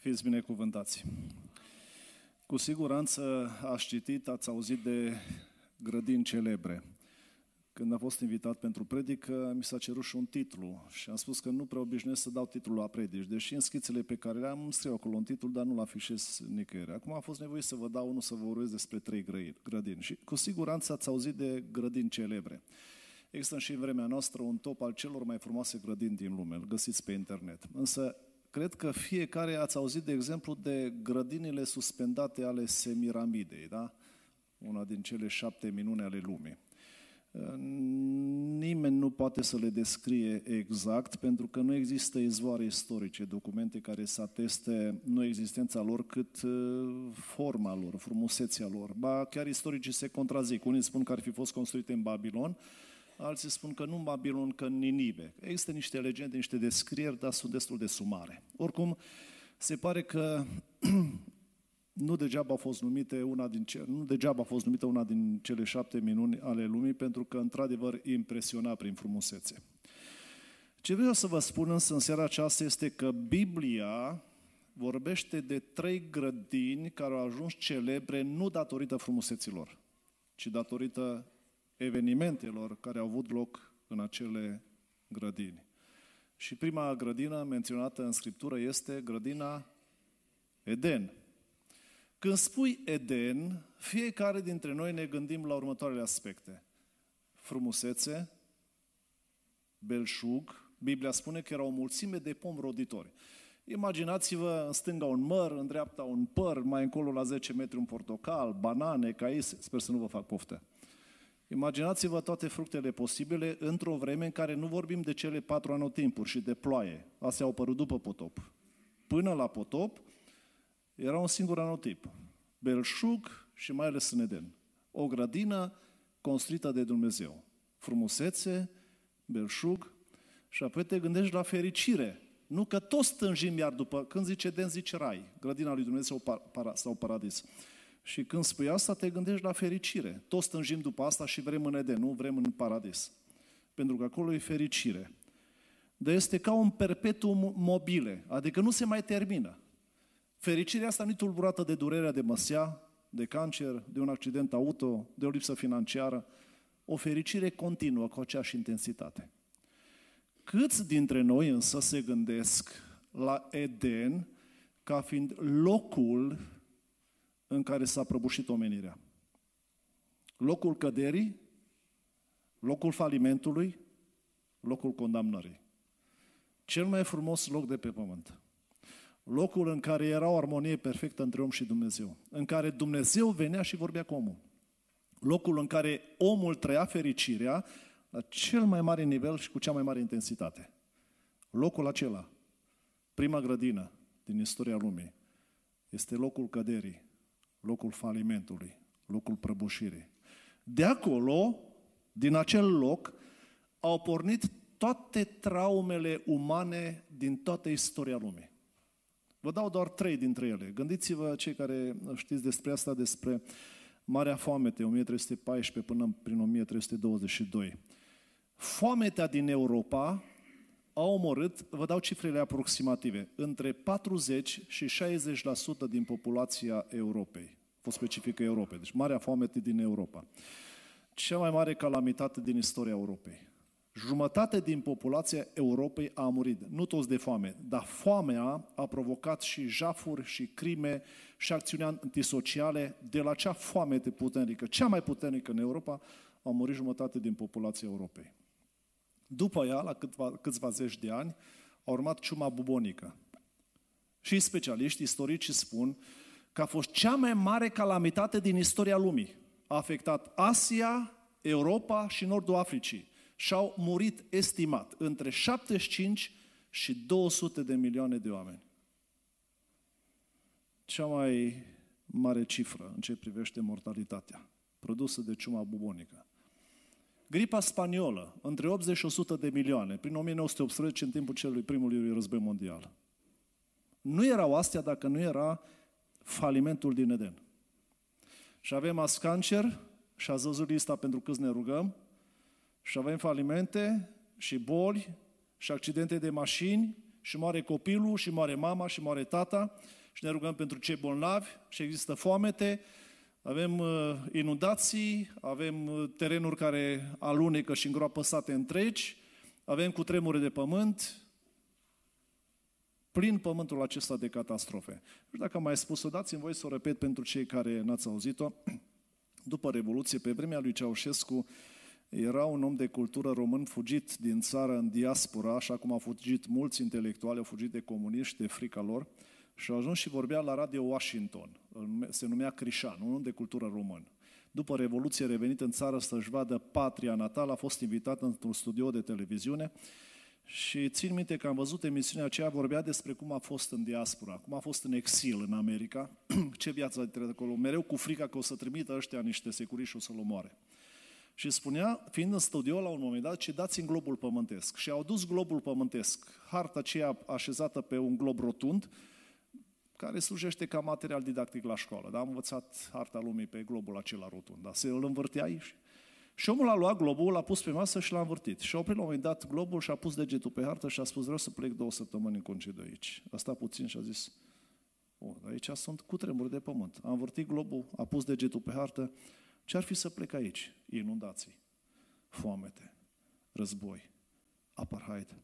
Fiți binecuvântați. Cu siguranță ați citit, ați auzit de grădini celebre. Când a fost invitat pentru predică, mi s-a cerut și un titlu și am spus că nu prea obișnuiesc să dau titlul la predici, deși în schițele pe care le-am scriu acolo un titlu, dar nu-l afișez nicăieri. Acum a fost nevoie să vă dau unul să vă urez despre trei grădini și cu siguranță ați auzit de grădini celebre. Există și în vremea noastră un top al celor mai frumoase grădini din lume, îl găsiți pe internet. Însă cred că fiecare ați auzit, de exemplu, de grădinile suspendate ale Semiramidei, da? Una din cele șapte minune ale lumii. Nimeni nu poate să le descrie exact, pentru că nu există izvoare istorice, documente care să ateste nu existența lor, cât uh, forma lor, frumusețea lor. Ba, chiar istoricii se contrazic. Unii spun că ar fi fost construite în Babilon, alții spun că nu în Babilon, că în Ninive. Există niște legende, niște descrieri, dar sunt destul de sumare. Oricum, se pare că nu degeaba a fost numite una din ce, nu degeaba a fost numită una din cele șapte minuni ale lumii, pentru că într-adevăr impresiona prin frumusețe. Ce vreau să vă spun însă în seara aceasta este că Biblia vorbește de trei grădini care au ajuns celebre nu datorită frumuseților, ci datorită evenimentelor care au avut loc în acele grădini. Și prima grădină menționată în Scriptură este grădina Eden. Când spui Eden, fiecare dintre noi ne gândim la următoarele aspecte. Frumusețe, belșug, Biblia spune că era o mulțime de pom roditori. Imaginați-vă în stânga un măr, în dreapta un păr, mai încolo la 10 metri un portocal, banane, caise, sper să nu vă fac poftă. Imaginați-vă toate fructele posibile într-o vreme în care nu vorbim de cele patru anotimpuri și de ploaie. Astea au apărut după potop. Până la potop era un singur anotip. Belșug și mai ales în Eden. O grădină construită de Dumnezeu. Frumusețe, belșug și apoi te gândești la fericire. Nu că toți stânjim iar după, când zice Eden, zice Rai, grădina lui Dumnezeu sau paradis. Și când spui asta, te gândești la fericire. Toți stânjim după asta și vrem în Eden, nu vrem în paradis. Pentru că acolo e fericire. Dar este ca un perpetuum mobile, adică nu se mai termină. Fericirea asta nu e tulburată de durerea de măsea, de cancer, de un accident auto, de o lipsă financiară. O fericire continuă cu aceeași intensitate. Câți dintre noi însă se gândesc la Eden ca fiind locul în care s-a prăbușit omenirea. Locul căderii, locul falimentului, locul condamnării. Cel mai frumos loc de pe pământ. Locul în care era o armonie perfectă între om și Dumnezeu. În care Dumnezeu venea și vorbea cu omul. Locul în care omul trăia fericirea la cel mai mare nivel și cu cea mai mare intensitate. Locul acela, prima grădină din istoria lumii, este locul căderii, locul falimentului, locul prăbușirii. De acolo, din acel loc, au pornit toate traumele umane din toată istoria lumii. Vă dau doar trei dintre ele. Gândiți-vă, cei care știți despre asta, despre Marea Foamete, 1314 până prin 1322. Foametea din Europa a omorât, vă dau cifrele aproximative, între 40 și 60% din populația Europei. A fost specifică Europei, deci marea foamete din Europa. Cea mai mare calamitate din istoria Europei. Jumătate din populația Europei a murit, nu toți de foame, dar foamea a provocat și jafuri și crime și acțiuni antisociale de la cea foamete puternică, cea mai puternică în Europa, a murit jumătate din populația Europei. După ea, la câțiva, câțiva zeci de ani, a urmat ciuma bubonică. Și specialiști istorici spun că a fost cea mai mare calamitate din istoria lumii. A afectat Asia, Europa și Nordul Africii. Și au murit estimat între 75 și 200 de milioane de oameni. Cea mai mare cifră în ce privește mortalitatea produsă de ciuma bubonică. Gripa spaniolă, între 80 și 100 de milioane, prin 1918, în timpul celui primului război mondial. Nu erau astea dacă nu era falimentul din Eden. Și avem azi cancer, și ați văzut lista pentru câți ne rugăm, și avem falimente și boli și accidente de mașini și moare copilul, și moare mama, și moare tata, și ne rugăm pentru cei bolnavi, și există foamete, avem uh, inundații, avem uh, terenuri care alunecă și îngroapă sate întregi, avem cu tremure de pământ, plin pământul acesta de catastrofe. Nu știu dacă am mai spus-o, dați-mi voi să o repet pentru cei care n-ați auzit-o. După Revoluție, pe vremea lui Ceaușescu, era un om de cultură român fugit din țară în diaspora, așa cum au fugit mulți intelectuali, au fugit de comuniști, de frica lor, și a ajuns și vorbea la Radio Washington. Se numea Crișan, un om de cultură român. După Revoluție, revenit în țară să-și vadă patria natală, a fost invitat într-un studio de televiziune și țin minte că am văzut emisiunea aceea, vorbea despre cum a fost în diaspora, cum a fost în exil în America, ce viață a acolo, mereu cu frica că o să trimită ăștia niște securiști și o să-l omoare. Și spunea, fiind în studio la un moment dat, ce dați în globul pământesc. Și au dus globul pământesc, harta aceea așezată pe un glob rotund, care slujește ca material didactic la școală. Da? Am învățat harta lumii pe globul acela rotund. Da? Se îl învârtea aici. Și omul a luat globul, l-a pus pe masă și l-a învârtit. Și a oprit la un moment dat globul și a pus degetul pe hartă și a spus, vreau să plec două săptămâni în concediu aici. A stat puțin și a zis, o, aici sunt cu tremuri de pământ. A învârtit globul, a pus degetul pe hartă. Ce ar fi să plec aici? Inundații, foamete, război, apartheid.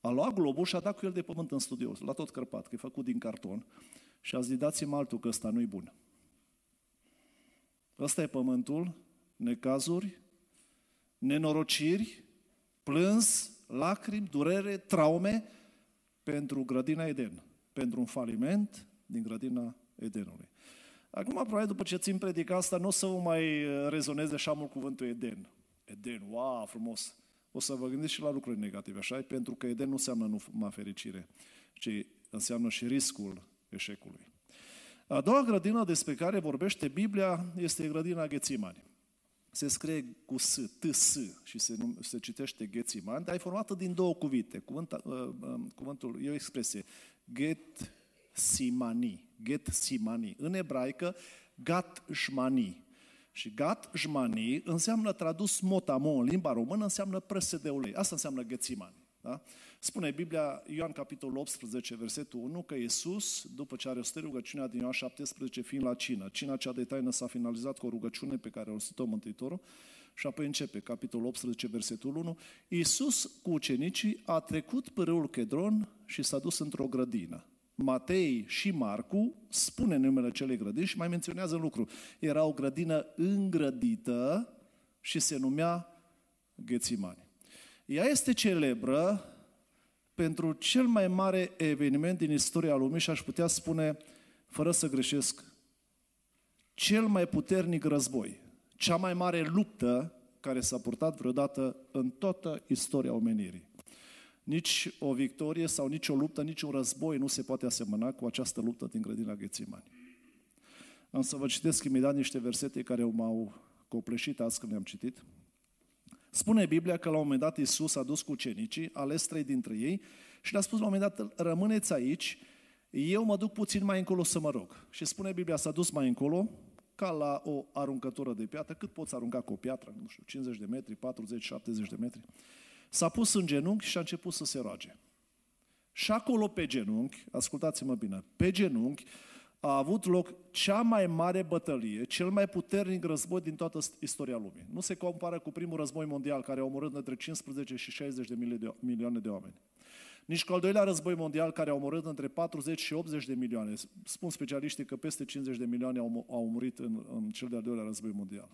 A luat globul și a dat cu el de pământ în studio, l-a tot cărpat, că e făcut din carton, și a zis, dați-mi altul, că ăsta nu-i bun. Ăsta e pământul, necazuri, nenorociri, plâns, lacrimi, durere, traume pentru grădina Eden, pentru un faliment din grădina Edenului. Acum, probabil, după ce țin predica asta, nu o să vă mai rezoneze așa mult cuvântul Eden. Eden, wow, frumos! O să vă gândiți și la lucruri negative, așa Pentru că Eden nu înseamnă numai fericire, ci înseamnă și riscul eșecului. A doua grădină despre care vorbește Biblia este grădina Ghețimani se scrie cu S, T, S și se, se citește Ghețiman, dar e formată din două cuvinte. Cuvânt, uh, uh, cuvântul, e o expresie, Get Simani, Get Simani. În ebraică, Gat Shmani. Și Gat Shmani înseamnă tradus motamo în limba română, înseamnă presă de ulei. Asta înseamnă Ghețimani. Da? Spune Biblia, Ioan capitolul 18, versetul 1, că Iisus, după ce a rostit rugăciunea din Ioan 17, fiind la cină, cina cea de taină s-a finalizat cu o rugăciune pe care a rostit-o Mântuitorul, și apoi începe capitolul 18, versetul 1, Iisus cu ucenicii a trecut pe râul Chedron și s-a dus într-o grădină. Matei și Marcu spune numele celei grădini și mai menționează un lucru. Era o grădină îngrădită și se numea Ghețimani. Ea este celebră pentru cel mai mare eveniment din istoria lumii și aș putea spune, fără să greșesc, cel mai puternic război, cea mai mare luptă care s-a purtat vreodată în toată istoria omenirii. Nici o victorie sau nici o luptă, nici un război nu se poate asemăna cu această luptă din grădina Ghețimani. Am să vă citesc imediat niște versete care m-au copleșit azi când le-am citit. Spune Biblia că la un moment dat Iisus a dus cu cenicii, ales trei dintre ei și le-a spus la un moment dat, rămâneți aici, eu mă duc puțin mai încolo să mă rog. Și spune Biblia, s-a dus mai încolo, ca la o aruncătură de piatră, cât poți arunca cu o piatră, nu știu, 50 de metri, 40, 70 de metri. S-a pus în genunchi și a început să se roage. Și acolo pe genunchi, ascultați-mă bine, pe genunchi, a avut loc cea mai mare bătălie, cel mai puternic război din toată istoria lumii. Nu se compară cu primul război mondial, care a omorât între 15 și 60 de milioane de oameni. Nici cu al doilea război mondial, care a omorât între 40 și 80 de milioane. Spun specialiștii că peste 50 de milioane au, au murit în, în cel de-al doilea război mondial.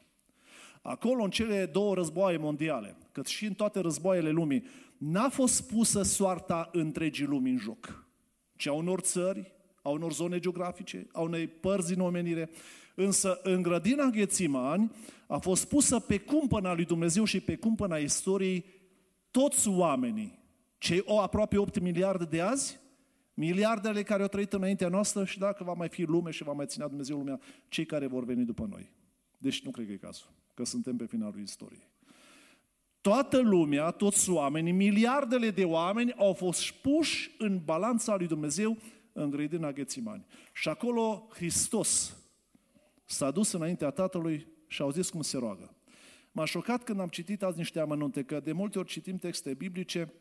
Acolo, în cele două războaie mondiale, cât și în toate războaiele lumii, n-a fost pusă soarta întregii lumii în joc, ci a unor țări, a unor zone geografice, a unei părți din omenire. Însă în grădina Ghețimani a fost pusă pe cumpăna lui Dumnezeu și pe cumpăna istoriei toți oamenii, cei o aproape 8 miliarde de azi, miliardele care au trăit înaintea noastră și dacă va mai fi lume și va mai ține Dumnezeu lumea, cei care vor veni după noi. Deci nu cred că e cazul, că suntem pe finalul istoriei. Toată lumea, toți oamenii, miliardele de oameni au fost puși în balanța lui Dumnezeu în grădina Ghețimani. Și acolo Hristos s-a dus înaintea Tatălui și au zis cum se roagă. M-a șocat când am citit azi niște amănunte, că de multe ori citim texte biblice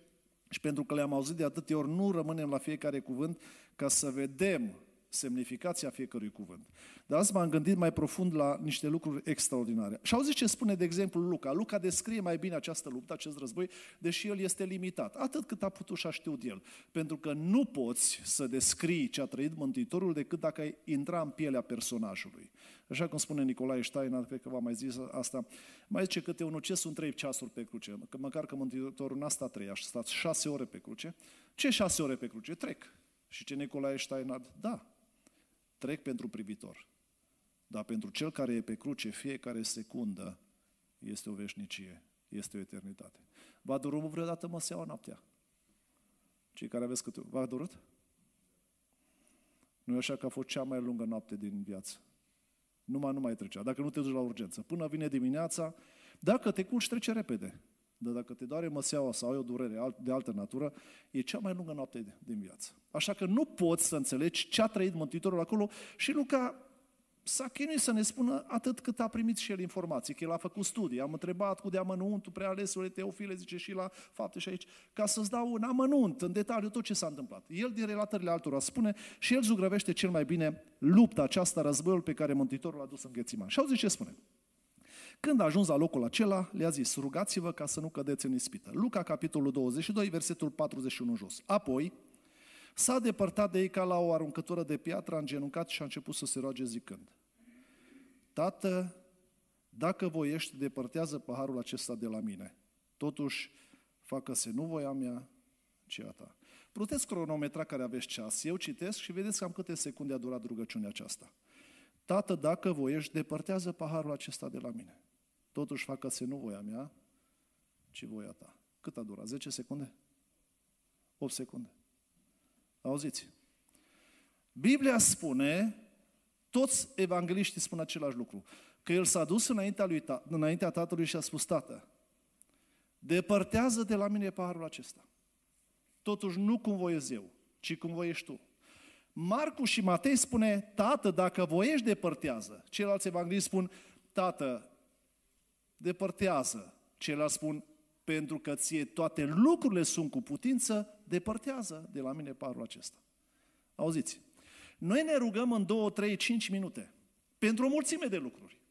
Și pentru că le-am auzit de atâtea ori, nu rămânem la fiecare cuvânt ca să vedem semnificația fiecărui cuvânt. Dar azi m-am gândit mai profund la niște lucruri extraordinare. Și auziți ce spune, de exemplu, Luca. Luca descrie mai bine această luptă, acest război, deși el este limitat. Atât cât a putut și a știut el. Pentru că nu poți să descrii ce a trăit Mântuitorul decât dacă ai intra în pielea personajului. Așa cum spune Nicolae Steiner, cred că v-am mai zis asta, mai zice câte unul, ce sunt trei ceasuri pe cruce? Că măcar că Mântuitorul n-a stat trei, a stat șase ore pe cruce. Ce șase ore pe cruce? Trec. Și ce Nicolae Steiner? Da, trec pentru privitor. Dar pentru cel care e pe cruce, fiecare secundă este o veșnicie, este o eternitate. V-a durut vreodată măseaua noaptea? Cei care aveți câte... V-a durut? Nu e așa că a fost cea mai lungă noapte din viață. Numai nu mai trecea. Dacă nu te duci la urgență. Până vine dimineața, dacă te culci, trece repede. Dar dacă te doare măseaua sau ai o durere de altă natură, e cea mai lungă noapte din viață. Așa că nu poți să înțelegi ce a trăit Mântuitorul acolo și Luca s-a chinuit să ne spună atât cât a primit și el informații, că el a făcut studii. Am întrebat cu de amănuntul prealesului Teofile, zice și la fapte și aici, ca să-ți dau un amănunt, în detaliu, tot ce s-a întâmplat. El din relatările altora spune și el zugrăvește cel mai bine lupta aceasta, războiul pe care Mântuitorul l-a dus în Ghețiman. Și auzi ce spune. Când a ajuns la locul acela, le-a zis, rugați-vă ca să nu cădeți în ispită. Luca, capitolul 22, versetul 41 jos. Apoi, s-a depărtat de ei ca la o aruncătură de piatră, a îngenuncat și a început să se roage zicând, Tată, dacă voiești, depărtează paharul acesta de la mine. Totuși, facă-se nu voia mea, ci a ta. Puteți cronometra care aveți ceas. Eu citesc și vedeți cam câte secunde a durat rugăciunea aceasta. Tată, dacă voiești, depărtează paharul acesta de la mine. Totuși facă-se nu voia mea, ci voia ta. Cât a durat? 10 secunde? 8 secunde. Auziți? Biblia spune, toți evangeliștii spun același lucru, că el s-a dus înaintea, lui, înaintea tatălui și a spus, Tată, depărtează de la mine paharul acesta. Totuși nu cum voiesc eu, ci cum voiești tu. Marcu și Matei spune, Tată, dacă voiești, depărtează. Ceilalți evangeliști spun, Tată, depărtează. Ceilalți spun, pentru că ție toate lucrurile sunt cu putință, depărtează de la mine parul acesta. Auziți, noi ne rugăm în 2, 3, 5 minute pentru o mulțime de lucruri.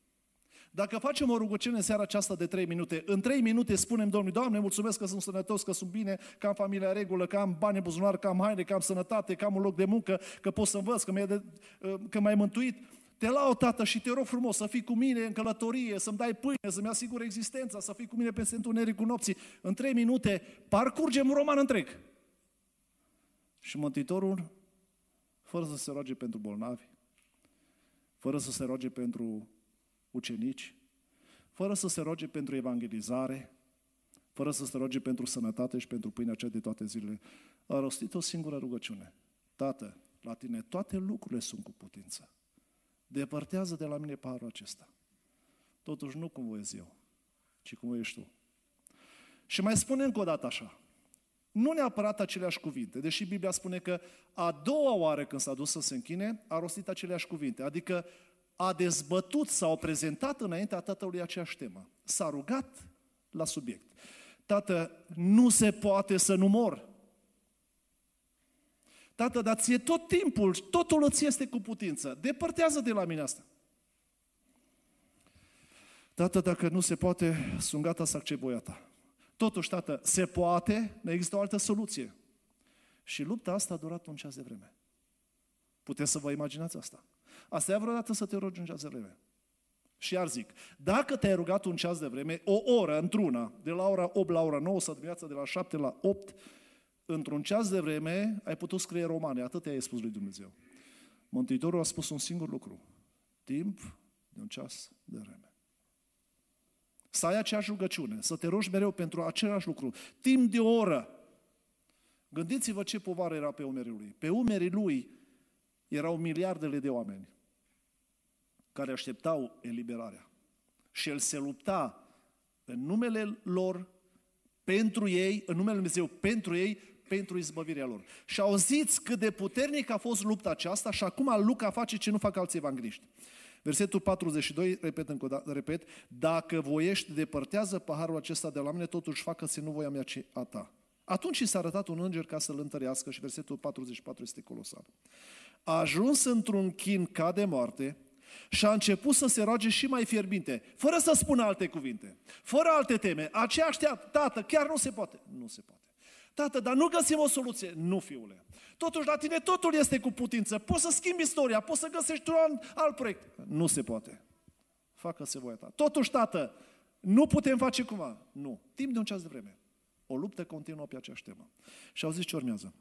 Dacă facem o rugăciune în seara aceasta de 3 minute, în 3 minute spunem Domnului, Doamne, mulțumesc că sunt sănătos, că sunt bine, că am familia regulă, că am bani în buzunar, că am haine, că am sănătate, că am un loc de muncă, că pot să învăț, că, de, că m-ai mântuit. Te laud, Tată, și te rog frumos să fii cu mine în călătorie, să-mi dai pâine, să-mi asigur existența, să fii cu mine peste întunericul nopții. În trei minute parcurgem un roman întreg. Și Mântuitorul, fără să se roage pentru bolnavi, fără să se roage pentru ucenici, fără să se roage pentru evangelizare, fără să se roage pentru sănătate și pentru pâinea cea de toate zilele, a rostit o singură rugăciune. Tată, la tine toate lucrurile sunt cu putință. Depărtează de la mine parul acesta. Totuși nu cum voiesc eu, ci cum voiești tu. Și mai spune încă o dată așa. Nu neapărat aceleași cuvinte, deși Biblia spune că a doua oară când s-a dus să se închine, a rostit aceleași cuvinte. Adică a dezbătut sau prezentat înaintea tatălui aceeași temă. S-a rugat la subiect. Tată, nu se poate să nu mor. Tată, dar ție tot timpul, totul îți este cu putință. Depărtează de la mine asta. Tată, dacă nu se poate, sunt gata să accept voia ta. Totuși, tată, se poate, nu există o altă soluție. Și lupta asta a durat un ceas de vreme. Puteți să vă imaginați asta. Asta e vreodată să te rogi un ceas de vreme. Și iar zic, dacă te-ai rugat un ceas de vreme, o oră într-una, de la ora 8 la ora 9 sau dimineața de la 7 la 8, într-un ceas de vreme ai putut scrie romane, atât ai spus lui Dumnezeu. Mântuitorul a spus un singur lucru. Timp de un ceas de vreme. Să ai aceeași rugăciune, să te rogi mereu pentru același lucru. Timp de o oră. Gândiți-vă ce povară era pe umerii lui. Pe umerii lui erau miliardele de oameni care așteptau eliberarea. Și el se lupta în numele lor, pentru ei, în numele Lui Dumnezeu, pentru ei, pentru izbăvirea lor. Și auziți cât de puternic a fost lupta aceasta și acum Luca face ce nu fac alți evangeliști. Versetul 42, repet încă o dată, repet, dacă voiești, depărtează paharul acesta de la mine, totuși facă-se nu voia mea, ci a ta. Atunci i s-a arătat un înger ca să-l întărească și versetul 44 este colosal. A ajuns într-un chin ca de moarte și a început să se roage și mai fierbinte, fără să spună alte cuvinte, fără alte teme. Aceeași tată, chiar nu se poate. Nu se poate. Tată, dar nu găsim o soluție. Nu, fiule. Totuși, la tine totul este cu putință. Poți să schimbi istoria, poți să găsești un alt proiect. Nu se poate. Facă-se voia ta. Totuși, tată, nu putem face cumva. Nu. Timp de un ceas de vreme. O luptă continuă pe aceeași temă. Și au zis ce urmează.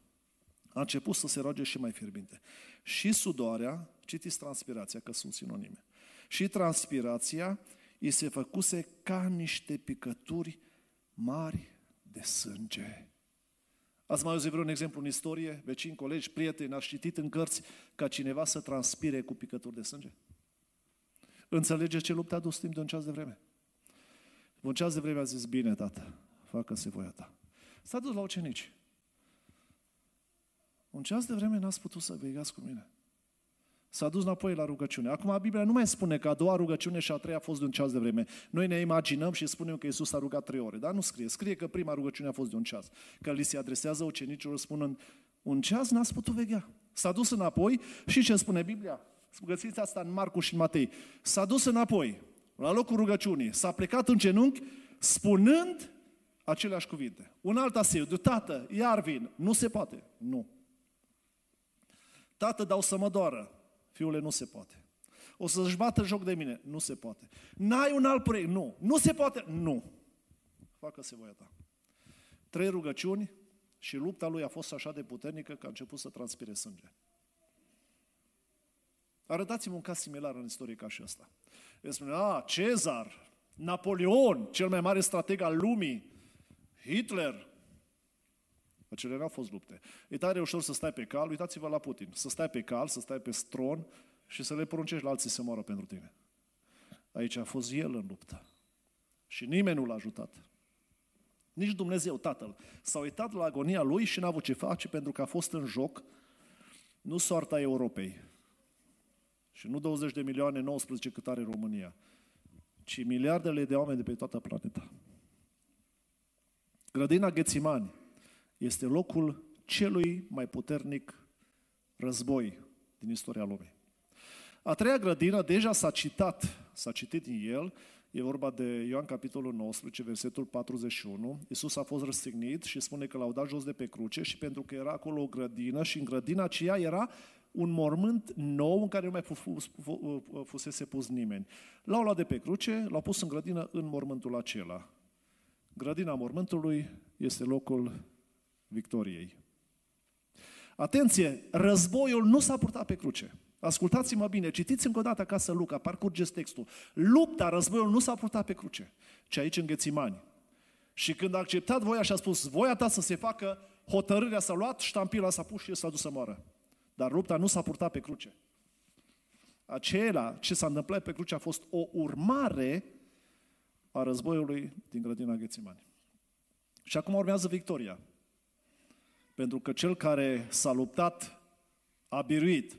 A început să se roage și mai fierbinte. Și sudoarea, citiți transpirația, că sunt sinonime. Și transpirația îi se făcuse ca niște picături mari de sânge. Ați mai auzit vreun exemplu în istorie, vecini, colegi, prieteni, ați citit în cărți ca cineva să transpire cu picături de sânge? Înțelegeți ce luptă a dus timp de un ceas de vreme? Un ceas de vreme a zis, bine, tată, facă-se voia ta. S-a dus la ucenici. Un ceas de vreme n-ați putut să vegați cu mine. S-a dus înapoi la rugăciune. Acum Biblia nu mai spune că a doua rugăciune și a treia a fost de un ceas de vreme. Noi ne imaginăm și spunem că Iisus a rugat trei ore, dar nu scrie. Scrie că prima rugăciune a fost de un ceas. Că li se adresează ucenicilor spunând, un ceas n-ați putut veghea. S-a dus înapoi și ce spune Biblia? Găsiți asta în Marcu și în Matei. S-a dus înapoi, la locul rugăciunii, s-a plecat în genunchi, spunând aceleași cuvinte. Un alt aseu, de tată, iar vin. Nu se poate. Nu. Tată, dau să mă doară. Fiule, nu se poate. O să-și bată joc de mine. Nu se poate. N-ai un alt proiect. Nu. Nu se poate. Nu. Facă-se voia ta. Trei rugăciuni și lupta lui a fost așa de puternică că a început să transpire sânge. Arătați-mi un caz similar în istorie ca și ăsta. El spune, a, Cezar, Napoleon, cel mai mare strateg al lumii, Hitler. Acele n-au fost lupte. E tare ușor să stai pe cal, uitați-vă la Putin, să stai pe cal, să stai pe stron și să le poruncești la alții să moară pentru tine. Aici a fost el în luptă. Și nimeni nu l-a ajutat. Nici Dumnezeu, Tatăl. S-a uitat la agonia lui și n-a avut ce face pentru că a fost în joc nu soarta Europei, și nu 20 de milioane, 19 cât are România, ci miliardele de oameni de pe toată planeta. Grădina Ghețimani este locul celui mai puternic război din istoria lumii. A treia grădină deja s-a citat, s-a citit din el, e vorba de Ioan capitolul 19, versetul 41. Iisus a fost răstignit și spune că l-au dat jos de pe cruce și pentru că era acolo o grădină și în grădina aceea era un mormânt nou în care nu mai fusese pus nimeni. L-au luat de pe cruce, l-au pus în grădină în mormântul acela. Grădina mormântului este locul victoriei. Atenție, războiul nu s-a purtat pe cruce. Ascultați-mă bine, citiți încă o dată acasă Luca, parcurgeți textul. Lupta, războiul nu s-a purtat pe cruce, ci aici în Ghețimani. Și când a acceptat voia și a spus, voia ta să se facă, hotărârea s-a luat, ștampila s-a pus și s-a dus să moară. Dar lupta nu s-a purtat pe cruce. Acela ce s-a întâmplat pe cruce a fost o urmare a războiului din grădina Ghețimani. Și acum urmează victoria. Pentru că cel care s-a luptat a biruit.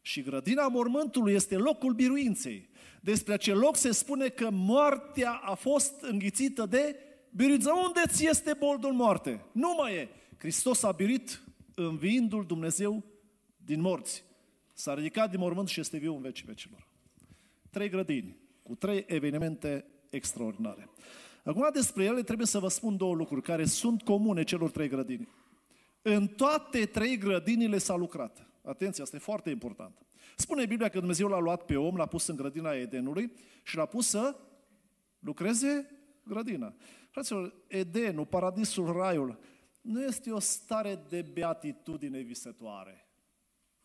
Și grădina mormântului este locul biruinței. Despre acel loc se spune că moartea a fost înghițită de biruință. Unde ți este boldul moarte? Nu mai e. Hristos a biruit înviindu-L Dumnezeu din morți. S-a ridicat din mormânt și este viu în vecii vecilor. Trei grădini, cu trei evenimente extraordinare. Acum despre ele trebuie să vă spun două lucruri care sunt comune celor trei grădini. În toate trei grădinile s-a lucrat. Atenție, asta e foarte important. Spune Biblia că Dumnezeu l-a luat pe om, l-a pus în grădina Edenului și l-a pus să lucreze grădina. Fraților, Edenul, paradisul, raiul, nu este o stare de beatitudine visătoare.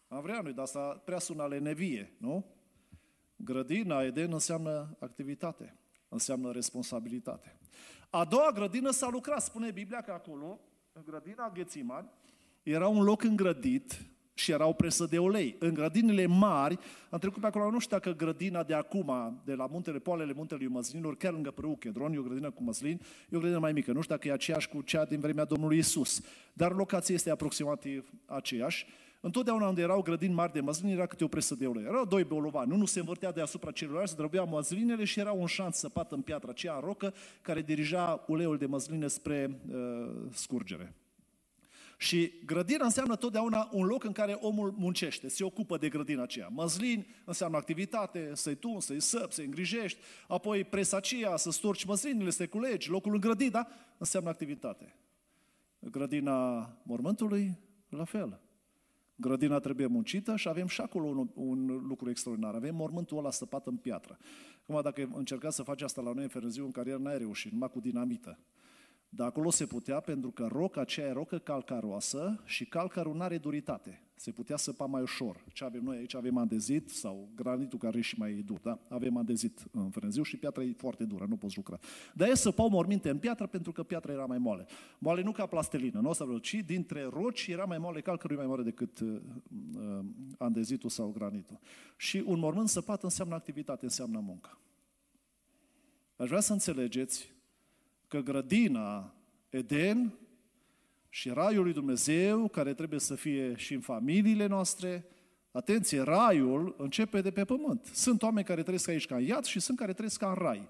Am vrea noi, dar asta prea sună lenevie, nu? Grădina, Eden, înseamnă activitate, înseamnă responsabilitate. A doua grădină s-a lucrat. Spune Biblia că acolo, în grădina Ghețiman, era un loc îngrădit și era o presă de ulei. În grădinile mari, am trecut pe acolo, nu știu dacă grădina de acum, de la muntele Poalele Muntelui Măslinilor, chiar lângă Prău Chedron, e o grădină cu măslin, e o grădină mai mică. Nu știu dacă e aceeași cu cea din vremea Domnului Isus, dar locația este aproximativ aceeași. Întotdeauna unde erau grădini mari de măslin, era câte o presă de ulei. Erau doi bolovani, unul se învârtea deasupra celuilalt, se drăbeau măslinele și era un șanț săpat în piatra aceea rocă care dirija uleiul de măsline spre uh, scurgere. Și grădina înseamnă totdeauna un loc în care omul muncește, se ocupă de grădina aceea. Măslin înseamnă activitate, să-i tun, să-i săp, să-i îngrijești, apoi presa aceea, să storci măslinile, să culegi, locul în grădina, înseamnă activitate. Grădina mormântului, la fel. Grădina trebuie muncită și avem și acolo un, un lucru extraordinar. Avem mormântul ăla săpat în piatră. Acum, dacă încercați să faci asta la noi în Fereziu, în carieră n-ai reușit, numai cu dinamită. Dar acolo se putea pentru că roca aceea e rocă calcaroasă și calcarul nu are duritate. Se putea săpa mai ușor. Ce avem noi aici? Avem andezit sau granitul care e și mai dur. Da? Avem andezit în frânziu și piatra e foarte dură, nu poți lucra. Dar e săpau morminte în piatră pentru că piatra era mai moale. Moale nu ca plastelină, nu o să vreau, ci dintre roci era mai moale, calcarul e mai mare decât uh, uh, andezitul sau granitul. Și un mormânt săpat înseamnă activitate, înseamnă muncă. Aș vrea să înțelegeți că grădina Eden și raiul lui Dumnezeu, care trebuie să fie și în familiile noastre, atenție, raiul începe de pe pământ. Sunt oameni care trăiesc aici ca în iad și sunt care trăiesc ca în rai.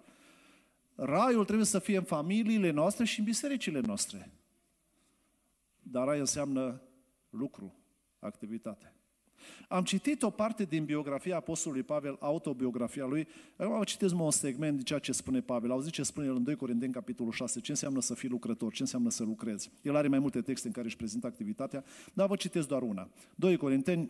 Raiul trebuie să fie în familiile noastre și în bisericile noastre. Dar rai înseamnă lucru, activitate. Am citit o parte din biografia Apostolului Pavel, autobiografia lui. Acum citesc un segment din ceea ce spune Pavel. Auziți ce spune el în 2 Corinteni, capitolul 6, ce înseamnă să fii lucrător, ce înseamnă să lucrezi. El are mai multe texte în care își prezintă activitatea, dar vă citesc doar una. 2 Corinteni,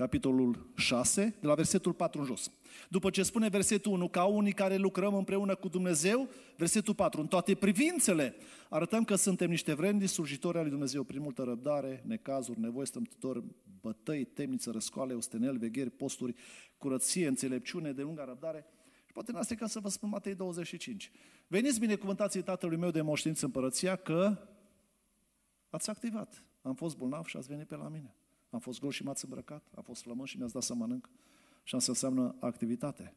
capitolul 6, de la versetul 4 în jos. După ce spune versetul 1, ca unii care lucrăm împreună cu Dumnezeu, versetul 4, în toate privințele, arătăm că suntem niște vrendi slujitori al lui Dumnezeu prin multă răbdare, necazuri, nevoi, stămtători, bătăi, temniță, răscoale, ostenel, vegheri, posturi, curăție, înțelepciune, de lungă răbdare. Și poate n-asta ca să vă spun Matei 25. Veniți binecuvântații tatălui meu de moștiință împărăția că ați activat. Am fost bolnav și ați venit pe la mine. Am fost gol și m-ați îmbrăcat, am fost flămân și mi-ați dat să mănânc. Și asta înseamnă activitate,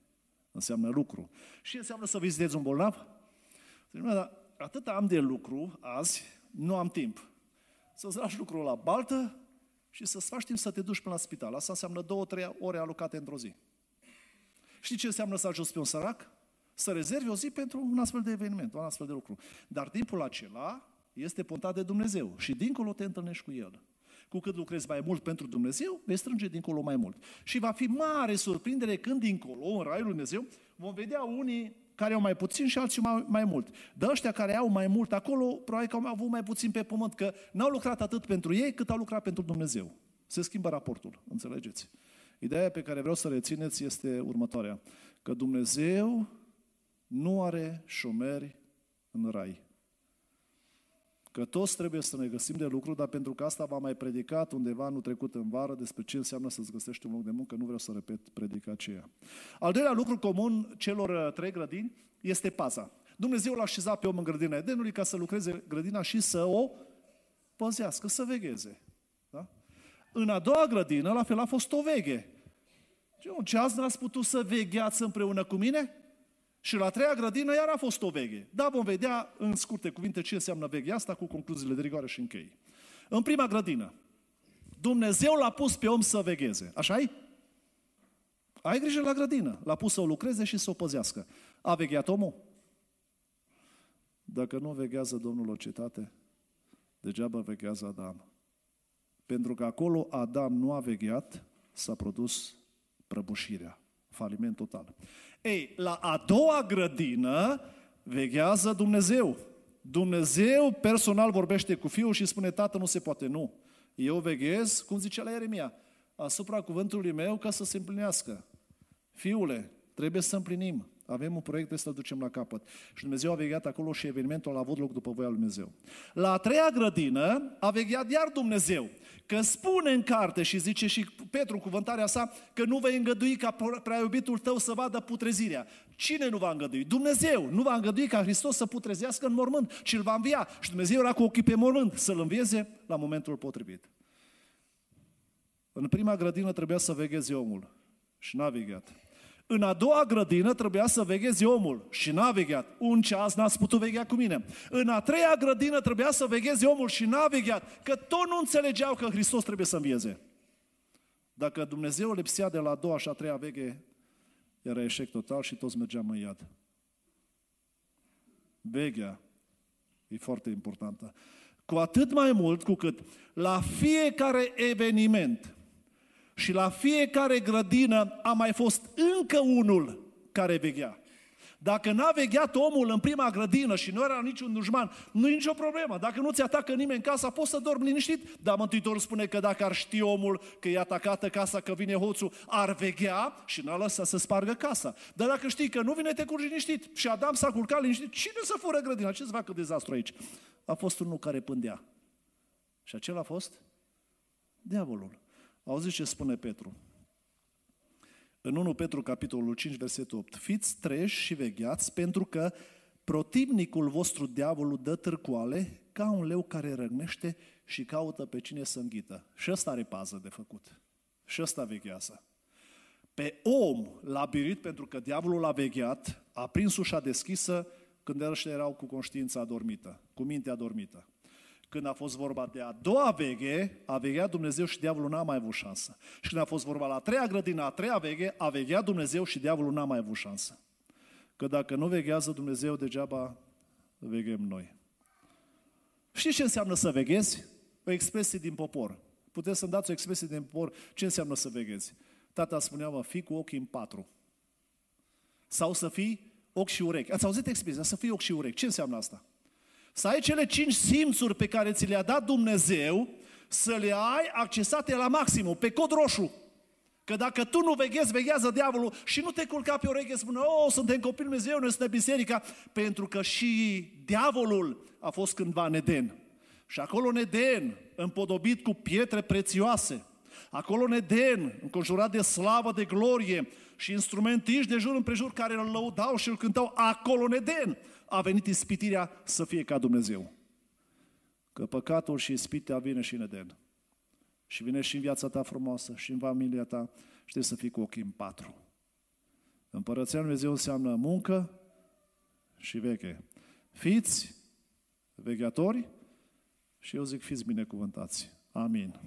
înseamnă lucru. Și înseamnă să vizitezi un bolnav? Dar atât am de lucru azi, nu am timp. Să-ți lași lucrul la baltă și să-ți faci timp să te duci până la spital. Asta înseamnă două, trei ore alocate într-o zi. Știi ce înseamnă să ajuți pe un sărac? Să rezervi o zi pentru un astfel de eveniment, un astfel de lucru. Dar timpul acela este pontat de Dumnezeu și dincolo te întâlnești cu El. Cu cât lucrezi mai mult pentru Dumnezeu, vei strânge dincolo mai mult. Și va fi mare surprindere când dincolo, în Raiul lui Dumnezeu, vom vedea unii care au mai puțin și alții mai, mai mult. De ăștia care au mai mult acolo, probabil că au avut mai puțin pe pământ, că n-au lucrat atât pentru ei cât au lucrat pentru Dumnezeu. Se schimbă raportul, înțelegeți? Ideea pe care vreau să rețineți este următoarea. Că Dumnezeu nu are șomeri în rai. Că toți trebuie să ne găsim de lucru, dar pentru că asta v-am mai predicat undeva anul trecut în vară despre ce înseamnă să-ți găsești un loc de muncă, nu vreau să repet predica aceea. Al doilea lucru comun celor uh, trei grădini este paza. Dumnezeu l-a așezat pe om în grădina Edenului ca să lucreze grădina și să o păzească, să vegheze. Da? În a doua grădină, la fel, a fost o veghe. Ce azi n-ați putut să vegheați împreună cu mine? Și la treia grădină iar a fost o veche. Da, vom vedea în scurte cuvinte ce înseamnă veche asta cu concluziile de rigoare și închei. În prima grădină, Dumnezeu l-a pus pe om să vegheze. așa -i? Ai grijă la grădină. L-a pus să o lucreze și să o păzească. A vegheat omul? Dacă nu veghează Domnul o cetate, degeaba veghează Adam. Pentru că acolo Adam nu a vegheat, s-a produs prăbușirea, faliment total. Ei, la a doua grădină veghează Dumnezeu. Dumnezeu personal vorbește cu fiul și spune, tată, nu se poate, nu. Eu veghez, cum zicea la Ieremia, asupra cuvântului meu ca să se împlinească. Fiule, trebuie să împlinim. Avem un proiect de să ducem la capăt. Și Dumnezeu a vegheat acolo și evenimentul a avut loc după voia lui Dumnezeu. La a treia grădină a vegheat iar Dumnezeu. Că spune în carte și zice și Petru în cuvântarea sa că nu vei îngădui ca prea iubitul tău să vadă putrezirea. Cine nu va îngădui? Dumnezeu nu va îngădui ca Hristos să putrezească în mormânt, ci îl va învia. Și Dumnezeu era cu ochii pe mormânt să-l învieze la momentul potrivit. În prima grădină trebuia să vegheze omul și n-a vegheat. În a doua grădină trebuia să veghezi omul și n-a vegheat. Un ceas n-ați putut veghea cu mine. În a treia grădină trebuia să veghezi omul și n-a vegheat, că tot nu înțelegeau că Hristos trebuie să învieze. Dacă Dumnezeu lipsea de la a doua și a treia veghe, era eșec total și toți mergeam în iad. Veghea e foarte importantă. Cu atât mai mult cu cât la fiecare eveniment și la fiecare grădină a mai fost încă unul care veghea. Dacă n-a vegheat omul în prima grădină și nu era niciun dușman, nu e nicio problemă. Dacă nu ți atacă nimeni în casa, poți să dormi liniștit. Dar Mântuitorul spune că dacă ar ști omul că e atacată casa, că vine hoțul, ar veghea și n-a lăsat să spargă casa. Dar dacă știi că nu vine, te curgi liniștit. Și Adam s-a culcat liniștit. Cine să fură grădina? Ce să facă dezastru aici? A fost unul care pândea. Și acela a fost diavolul. Auziți ce spune Petru? În 1 Petru, capitolul 5, versetul 8. Fiți treși și vegheați, pentru că protivnicul vostru, diavolul, dă târcoale ca un leu care răgnește și caută pe cine să înghită. Și ăsta are pază de făcut. Și ăsta veghează. Pe om l-a birit pentru că diavolul l-a vegheat, a prins ușa deschisă când ăștia erau cu conștiința adormită, cu mintea adormită. Când a fost vorba de a doua veghe, a vegheat Dumnezeu și diavolul n-a mai avut șansă. Și când a fost vorba la a treia grădină, a treia veghe, a vegheat Dumnezeu și diavolul n-a mai avut șansă. Că dacă nu veghează Dumnezeu, degeaba veghem noi. Știți ce înseamnă să veghezi? O expresie din popor. Puteți să-mi dați o expresie din popor. Ce înseamnă să veghezi? Tata spunea, mă, fii cu ochii în patru. Sau să fii ochi și urechi. Ați auzit expresia, să fii ochi și urechi. Ce înseamnă asta? Să ai cele cinci simțuri pe care ți le-a dat Dumnezeu, să le ai accesate la maximum, pe cod roșu. Că dacă tu nu veghezi, veghează diavolul și nu te culca pe ureche, spune, oh, suntem copii Dumnezeu, noi suntem biserica, pentru că și diavolul a fost cândva în Eden. Și acolo în Eden, împodobit cu pietre prețioase, acolo în Eden, înconjurat de slavă, de glorie și instrumentiști de jur împrejur care îl lăudau și îl cântau acolo în Eden, a venit ispitirea să fie ca Dumnezeu. Că păcatul și ispitea vine și în Eden. Și vine și în viața ta frumoasă, și în familia ta, și trebuie să fii cu ochii în patru. Împărăția Lui Dumnezeu înseamnă muncă și veche. Fiți vegheatori și eu zic fiți binecuvântați. Amin.